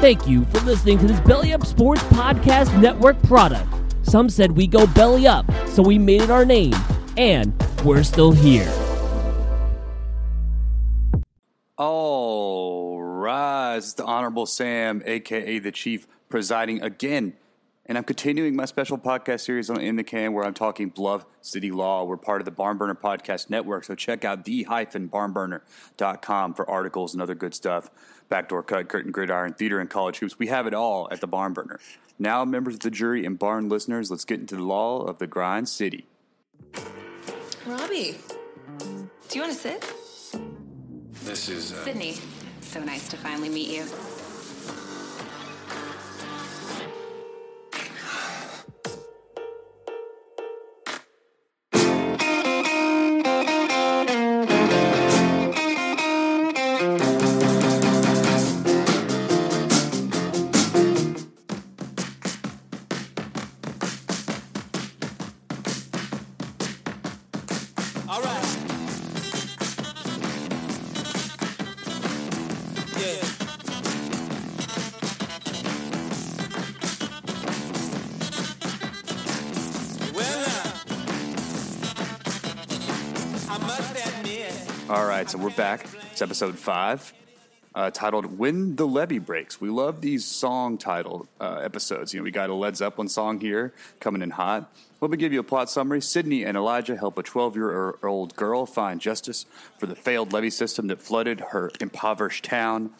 Thank you for listening to this Belly Up Sports Podcast Network product. Some said we go belly up, so we made it our name, and we're still here. All right, it's the Honorable Sam, aka the Chief, presiding again. And I'm continuing my special podcast series on In the Can where I'm talking Bluff City Law. We're part of the Barnburner Podcast Network, so check out the-barnburner.com for articles and other good stuff. Backdoor cut, curtain, gridiron, theater, and college hoops. We have it all at the Barnburner. Now, members of the jury and barn listeners, let's get into the law of the grind city. Robbie, do you want to sit? This is. Uh, Sydney, so nice to finally meet you. All right, so we're back. It's episode five, uh, titled "When the Levee Breaks." We love these song titled uh, episodes. You know, we got a Led Zeppelin song here coming in hot. Let me give you a plot summary. Sydney and Elijah help a 12-year-old girl find justice for the failed levee system that flooded her impoverished town.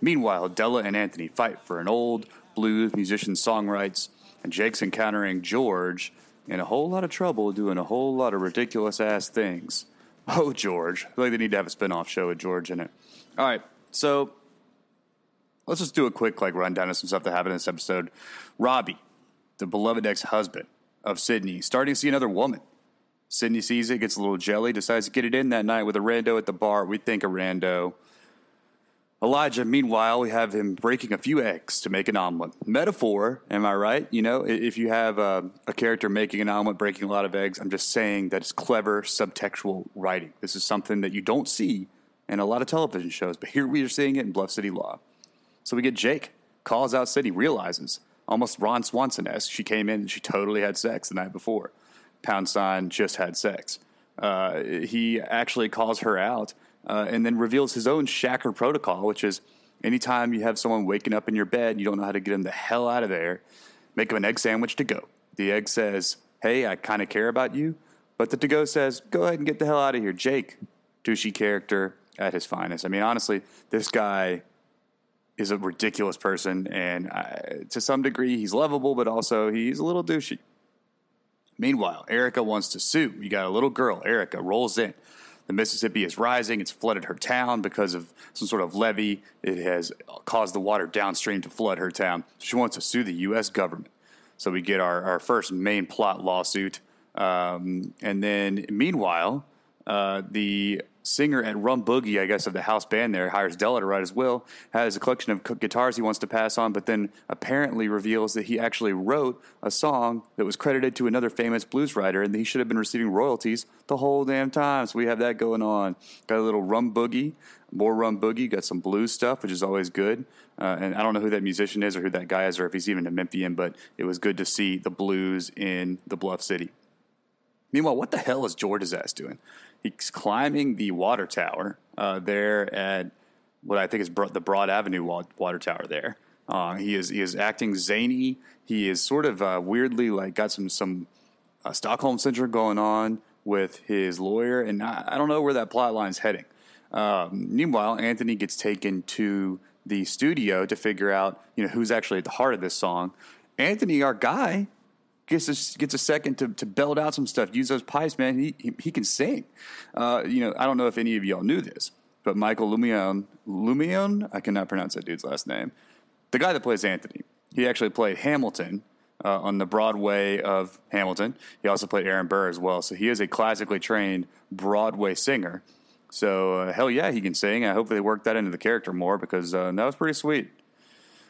Meanwhile, Della and Anthony fight for an old blues musician's songrights, and Jake's encountering George in a whole lot of trouble doing a whole lot of ridiculous ass things. Oh, George. I feel like they need to have a spin off show with George in it. All right, so let's just do a quick like rundown of some stuff that happened in this episode. Robbie, the beloved ex husband of Sydney, starting to see another woman. Sydney sees it, gets a little jelly, decides to get it in that night with a rando at the bar. We think a rando. Elijah, meanwhile, we have him breaking a few eggs to make an omelet. Metaphor, am I right? You know, if you have a, a character making an omelet, breaking a lot of eggs, I'm just saying that it's clever subtextual writing. This is something that you don't see in a lot of television shows, but here we are seeing it in Bluff Sydney Law. So we get Jake, calls out City, realizes, almost Ron Swanson esque, she came in and she totally had sex the night before. Pound sign, just had sex. Uh, he actually calls her out uh, and then reveals his own shacker protocol, which is anytime you have someone waking up in your bed, you don't know how to get them the hell out of there, make them an egg sandwich to go. The egg says, Hey, I kind of care about you. But the to go says, Go ahead and get the hell out of here. Jake, douchey character at his finest. I mean, honestly, this guy is a ridiculous person, and I, to some degree, he's lovable, but also he's a little douchey. Meanwhile, Erica wants to sue. You got a little girl, Erica, rolls in. The Mississippi is rising. It's flooded her town because of some sort of levee. It has caused the water downstream to flood her town. She wants to sue the U.S. government. So we get our, our first main plot lawsuit. Um, and then, meanwhile, uh, the singer at Rum Boogie, I guess, of the house band there, hires Della to write as well, has a collection of guitars he wants to pass on, but then apparently reveals that he actually wrote a song that was credited to another famous blues writer and he should have been receiving royalties the whole damn time. So we have that going on. Got a little Rum Boogie, more Rum Boogie, got some blues stuff, which is always good. Uh, and I don't know who that musician is or who that guy is or if he's even a Memphian, but it was good to see the blues in the Bluff City. Meanwhile, what the hell is George's ass doing? He's climbing the water tower uh, there at what I think is the Broad Avenue wa- water tower there. Uh, he is he is acting zany. He is sort of uh, weirdly like got some some uh, Stockholm syndrome going on with his lawyer, and I, I don't know where that plot line's heading. Um, meanwhile, Anthony gets taken to the studio to figure out you know who's actually at the heart of this song. Anthony, our guy, gets a, gets a second to, to belt out some stuff. Use those pipes, man. He he, he can sing. Uh, you know, I don't know if any of y'all knew this, but Michael Lumion Lumion, I cannot pronounce that dude's last name. The guy that plays Anthony, he actually played Hamilton uh, on the Broadway of Hamilton. He also played Aaron Burr as well. So he is a classically trained Broadway singer. So uh, hell yeah, he can sing. I hope they work that into the character more because uh, that was pretty sweet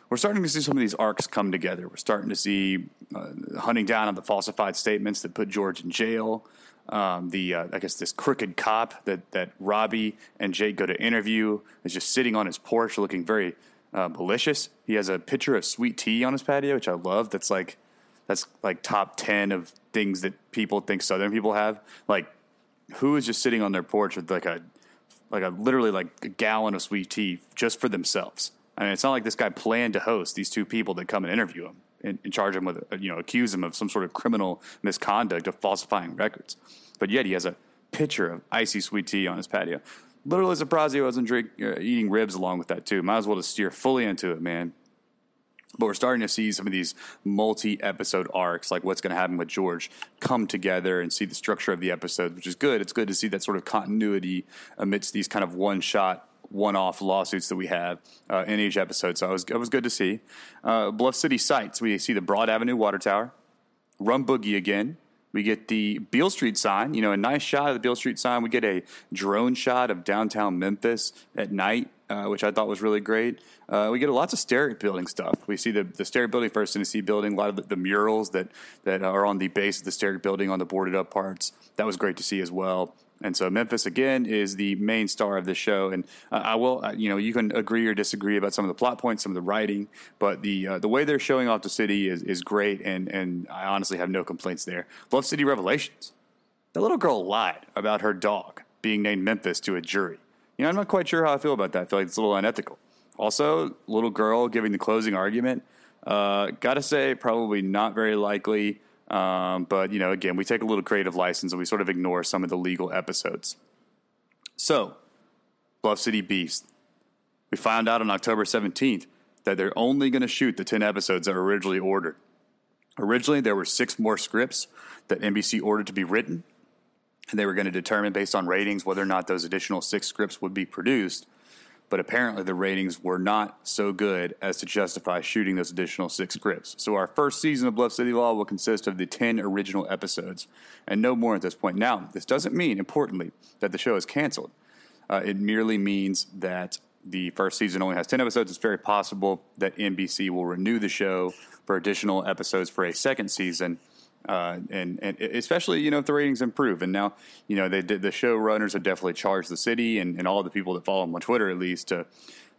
we're starting to see some of these arcs come together. We're starting to see uh, hunting down on the falsified statements that put George in jail. Um, the uh, I guess this crooked cop that that Robbie and Jake go to interview is just sitting on his porch, looking very uh, malicious. He has a pitcher of sweet tea on his patio, which I love. That's like that's like top ten of things that people think Southern people have. Like, who is just sitting on their porch with like a like a literally like a gallon of sweet tea just for themselves? I mean, it's not like this guy planned to host these two people that come and interview him and, and charge him with you know accuse him of some sort of criminal misconduct of falsifying records. But yet he has a pitcher of icy sweet tea on his patio. Literally surprised he wasn't drink, uh, eating ribs along with that too. Might as well just steer fully into it, man. But we're starting to see some of these multi episode arcs, like what's going to happen with George, come together and see the structure of the episode, which is good. It's good to see that sort of continuity amidst these kind of one shot, one off lawsuits that we have uh, in each episode. So it was, it was good to see. Uh, Bluff City sites, we see the Broad Avenue Water Tower, Rum Boogie again. We get the Beale Street sign, you know, a nice shot of the Beale Street sign. We get a drone shot of downtown Memphis at night, uh, which I thought was really great. Uh, we get lots of Sterick building stuff. We see the, the Sterick building, First Tennessee building, a lot of the, the, murals that, that are on the base of the Sterick building on the boarded up parts. That was great to see as well. And so Memphis again is the main star of the show, and uh, I will, uh, you know, you can agree or disagree about some of the plot points, some of the writing, but the uh, the way they're showing off the city is is great, and and I honestly have no complaints there. Bluff City Revelations. The little girl lied about her dog being named Memphis to a jury. You know, I'm not quite sure how I feel about that. I feel like it's a little unethical. Also, little girl giving the closing argument. Uh, gotta say, probably not very likely. Um, but you know, again, we take a little creative license and we sort of ignore some of the legal episodes. So, Bluff City Beast. We found out on October 17th that they're only going to shoot the 10 episodes that were originally ordered. Originally, there were six more scripts that NBC ordered to be written, and they were going to determine based on ratings whether or not those additional six scripts would be produced but apparently the ratings were not so good as to justify shooting those additional six scripts. So our first season of Bluff City Law will consist of the 10 original episodes and no more at this point. Now, this doesn't mean, importantly, that the show is canceled. Uh, it merely means that the first season only has 10 episodes. It's very possible that NBC will renew the show for additional episodes for a second season uh, and and especially you know if the ratings improve. And now you know they the showrunners have definitely charged the city and, and all the people that follow them on Twitter at least to.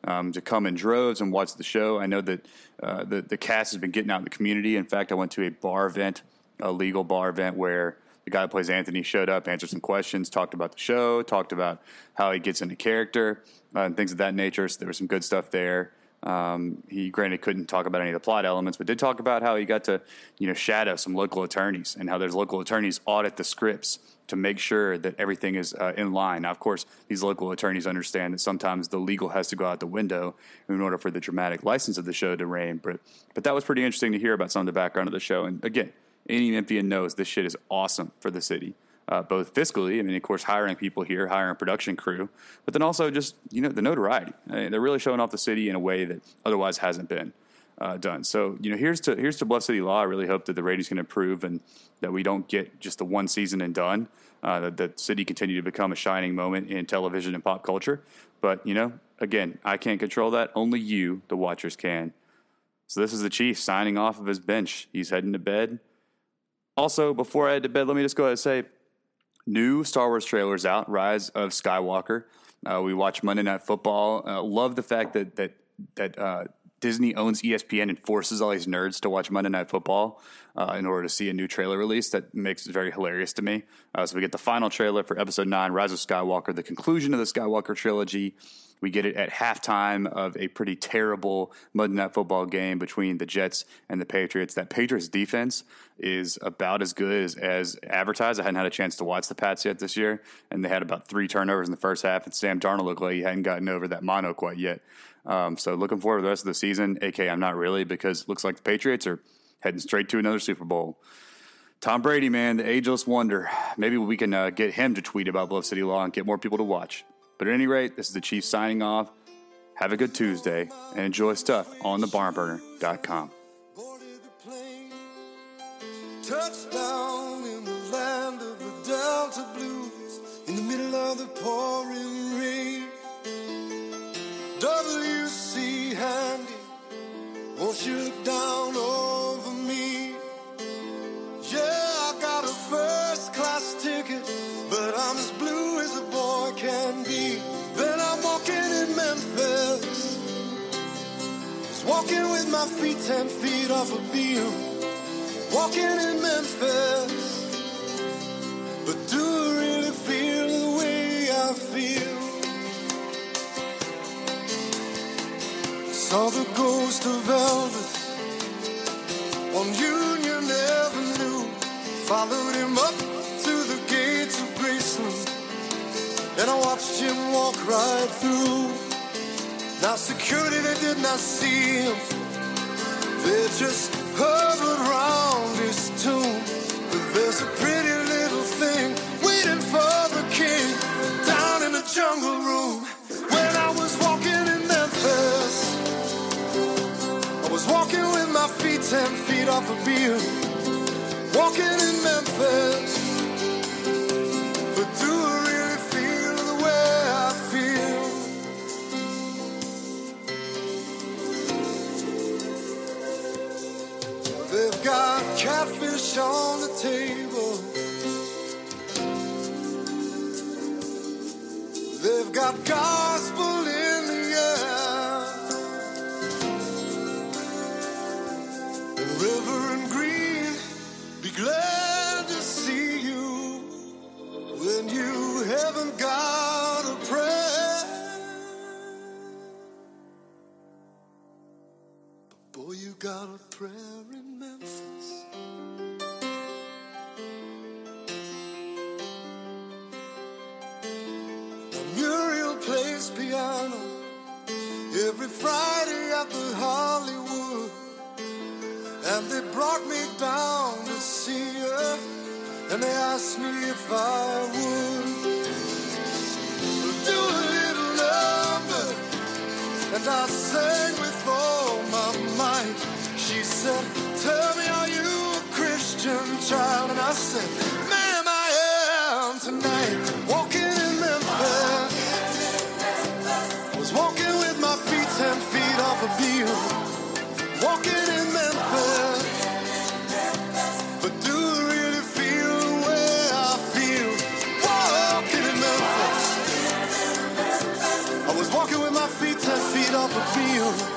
Um, to come in droves and watch the show. I know that uh, the the cast has been getting out in the community. In fact, I went to a bar event, a legal bar event, where the guy plays Anthony showed up, answered some questions, talked about the show, talked about how he gets into character uh, and things of that nature. So there was some good stuff there. Um, he granted couldn't talk about any of the plot elements, but did talk about how he got to, you know, shadow some local attorneys and how those local attorneys audit the scripts to make sure that everything is uh, in line. Now, of course, these local attorneys understand that sometimes the legal has to go out the window in order for the dramatic license of the show to reign. But but that was pretty interesting to hear about some of the background of the show. And again, any Memphian knows this shit is awesome for the city uh, both fiscally, I mean, of course, hiring people here, hiring production crew, but then also just, you know, the notoriety. I mean, they're really showing off the city in a way that otherwise hasn't been uh, done. So, you know, here's to, here's to Bluff City Law. I really hope that the ratings can improve and that we don't get just the one season and done, uh, that the city continue to become a shining moment in television and pop culture. But, you know, again, I can't control that. Only you, the watchers, can. So this is the Chief signing off of his bench. He's heading to bed. Also, before I head to bed, let me just go ahead and say new Star Wars trailers out, Rise of Skywalker. Uh, we watch Monday Night Football. Uh, love the fact that that that uh, Disney owns ESPN and forces all these nerds to watch Monday Night Football uh, in order to see a new trailer release. That makes it very hilarious to me. Uh, so we get the final trailer for Episode Nine, Rise of Skywalker, the conclusion of the Skywalker trilogy. We get it at halftime of a pretty terrible Monday Night Football game between the Jets and the Patriots. That Patriots defense is about as good as, as advertised. I hadn't had a chance to watch the Pats yet this year, and they had about three turnovers in the first half. And Sam Darnold looked like he hadn't gotten over that mono quite yet. Um, so looking forward to the rest of the season. AK, I'm not really because it looks like the Patriots are heading straight to another Super Bowl. Tom Brady, man, the ageless wonder. Maybe we can uh, get him to tweet about Bluff City Law and get more people to watch. But at any rate, this is the Chief signing off. Have a good Tuesday and enjoy stuff on in the land of the Delta Blues in the middle of the pouring won't you look down over me? Yeah, I got a first class ticket, but I'm as blue as a boy can be. Then I'm walking in Memphis, Walking with my feet ten feet off a Beale. Walking in Memphis. But do I really feel the way I feel? Saw the ghost of Elvis on Union Avenue. Followed him up to the gates of Graceland. And I watched him walk right through. Now security, they did not see him. They just hovered around off a Beale. Walking in Memphis. But do I really feel the way I feel? They've got catfish on the table. They've got gospel Boy, you got a prayer in Memphis. Muriel plays piano every Friday at the Hollywood. And they brought me down to see her, and they asked me if I would do a little number. And I sang said, Tell me, are you a Christian child? And I said, Ma'am, I am tonight. Walking in Memphis. I was walking with my feet ten feet off a Beale. Walking in Memphis. But do I really feel the way I feel? Walking in Memphis. I was walking with my feet ten feet off a Beale.